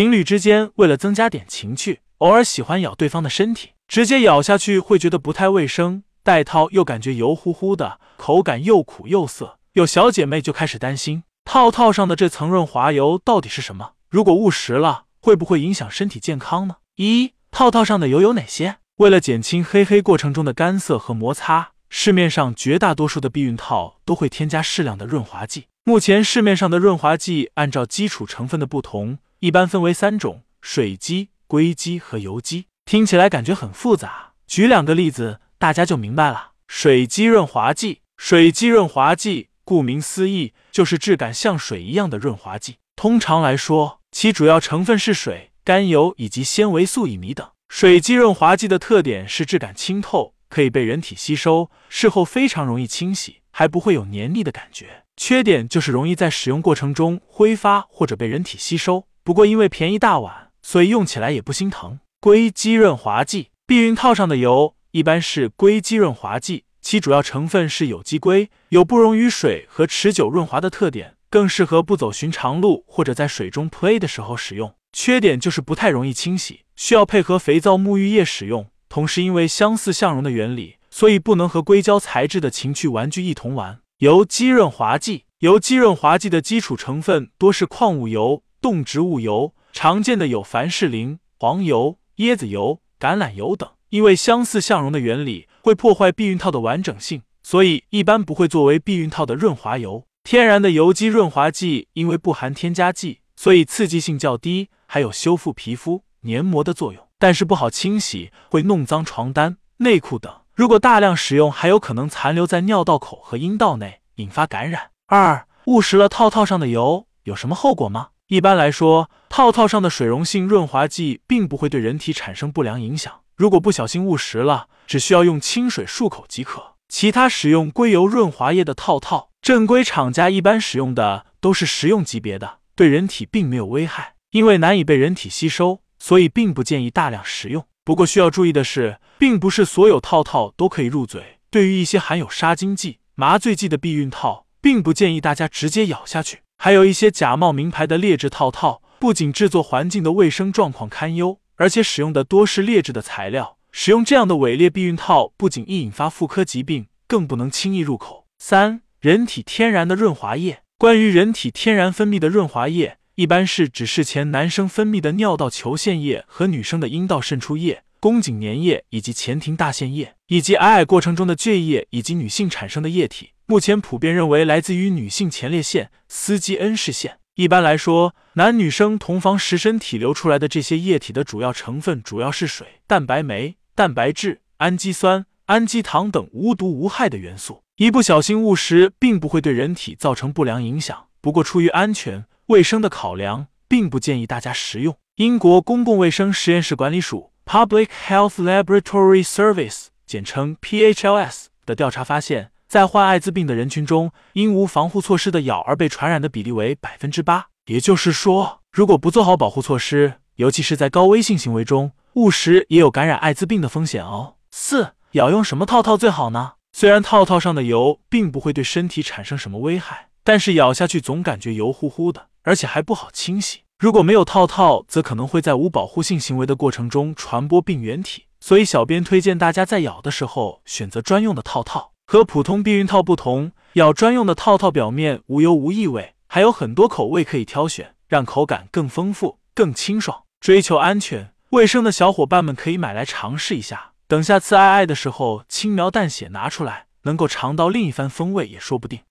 情侣之间为了增加点情趣，偶尔喜欢咬对方的身体，直接咬下去会觉得不太卫生，戴套又感觉油乎乎的，口感又苦又涩。有小姐妹就开始担心，套套上的这层润滑油到底是什么？如果误食了，会不会影响身体健康呢？一套套上的油有哪些？为了减轻黑黑过程中的干涩和摩擦，市面上绝大多数的避孕套都会添加适量的润滑剂。目前市面上的润滑剂按照基础成分的不同，一般分为三种：水基、硅基和油基。听起来感觉很复杂，举两个例子大家就明白了。水基润滑剂，水基润滑剂顾名思义就是质感像水一样的润滑剂。通常来说，其主要成分是水、甘油以及纤维素乙醚等。水基润滑剂的特点是质感清透，可以被人体吸收，事后非常容易清洗，还不会有黏腻的感觉。缺点就是容易在使用过程中挥发或者被人体吸收。不过因为便宜大碗，所以用起来也不心疼。硅基润滑剂，避孕套上的油一般是硅基润滑剂，其主要成分是有机硅，有不溶于水和持久润滑的特点，更适合不走寻常路或者在水中 play 的时候使用。缺点就是不太容易清洗。需要配合肥皂、沐浴液使用，同时因为相似相容的原理，所以不能和硅胶材质的情趣玩具一同玩。油基润滑剂，油基润滑剂的基础成分多是矿物油、动植物油，常见的有凡士林、黄油、椰子油、橄榄油等。因为相似相容的原理会破坏避孕套的完整性，所以一般不会作为避孕套的润滑油。天然的油基润滑剂因为不含添加剂，所以刺激性较低，还有修复皮肤。黏膜的作用，但是不好清洗，会弄脏床单、内裤等。如果大量使用，还有可能残留在尿道口和阴道内，引发感染。二、误食了套套上的油，有什么后果吗？一般来说，套套上的水溶性润滑剂并不会对人体产生不良影响。如果不小心误食了，只需要用清水漱口即可。其他使用硅油润滑液的套套，正规厂家一般使用的都是食用级别的，对人体并没有危害，因为难以被人体吸收。所以并不建议大量食用。不过需要注意的是，并不是所有套套都可以入嘴。对于一些含有杀精剂、麻醉剂的避孕套，并不建议大家直接咬下去。还有一些假冒名牌的劣质套套，不仅制作环境的卫生状况堪忧，而且使用的多是劣质的材料。使用这样的伪劣避孕套，不仅易引发妇科疾病，更不能轻易入口。三、人体天然的润滑液。关于人体天然分泌的润滑液。一般是指事前男生分泌的尿道球腺液和女生的阴道渗出液、宫颈粘液以及前庭大腺液，以及矮矮过程中的血液以及女性产生的液体。目前普遍认为来自于女性前列腺、司基恩氏腺。一般来说，男女生同房时身体流出来的这些液体的主要成分主要是水、蛋白酶、蛋白质、氨基酸、氨基糖等无毒无害的元素。一不小心误食，并不会对人体造成不良影响。不过出于安全。卫生的考量，并不建议大家食用。英国公共卫生实验室管理署 （Public Health Laboratory Service） 简称 PHLS 的调查发现，在患艾滋病的人群中，因无防护措施的咬而被传染的比例为百分之八。也就是说，如果不做好保护措施，尤其是在高危性行为中，误食也有感染艾滋病的风险哦。四、咬用什么套套最好呢？虽然套套上的油并不会对身体产生什么危害，但是咬下去总感觉油乎乎的。而且还不好清洗。如果没有套套，则可能会在无保护性行为的过程中传播病原体。所以，小编推荐大家在咬的时候选择专用的套套。和普通避孕套不同，咬专用的套套表面无油无异味，还有很多口味可以挑选，让口感更丰富、更清爽。追求安全卫生的小伙伴们可以买来尝试一下。等下次爱爱的时候，轻描淡写拿出来，能够尝到另一番风味也说不定。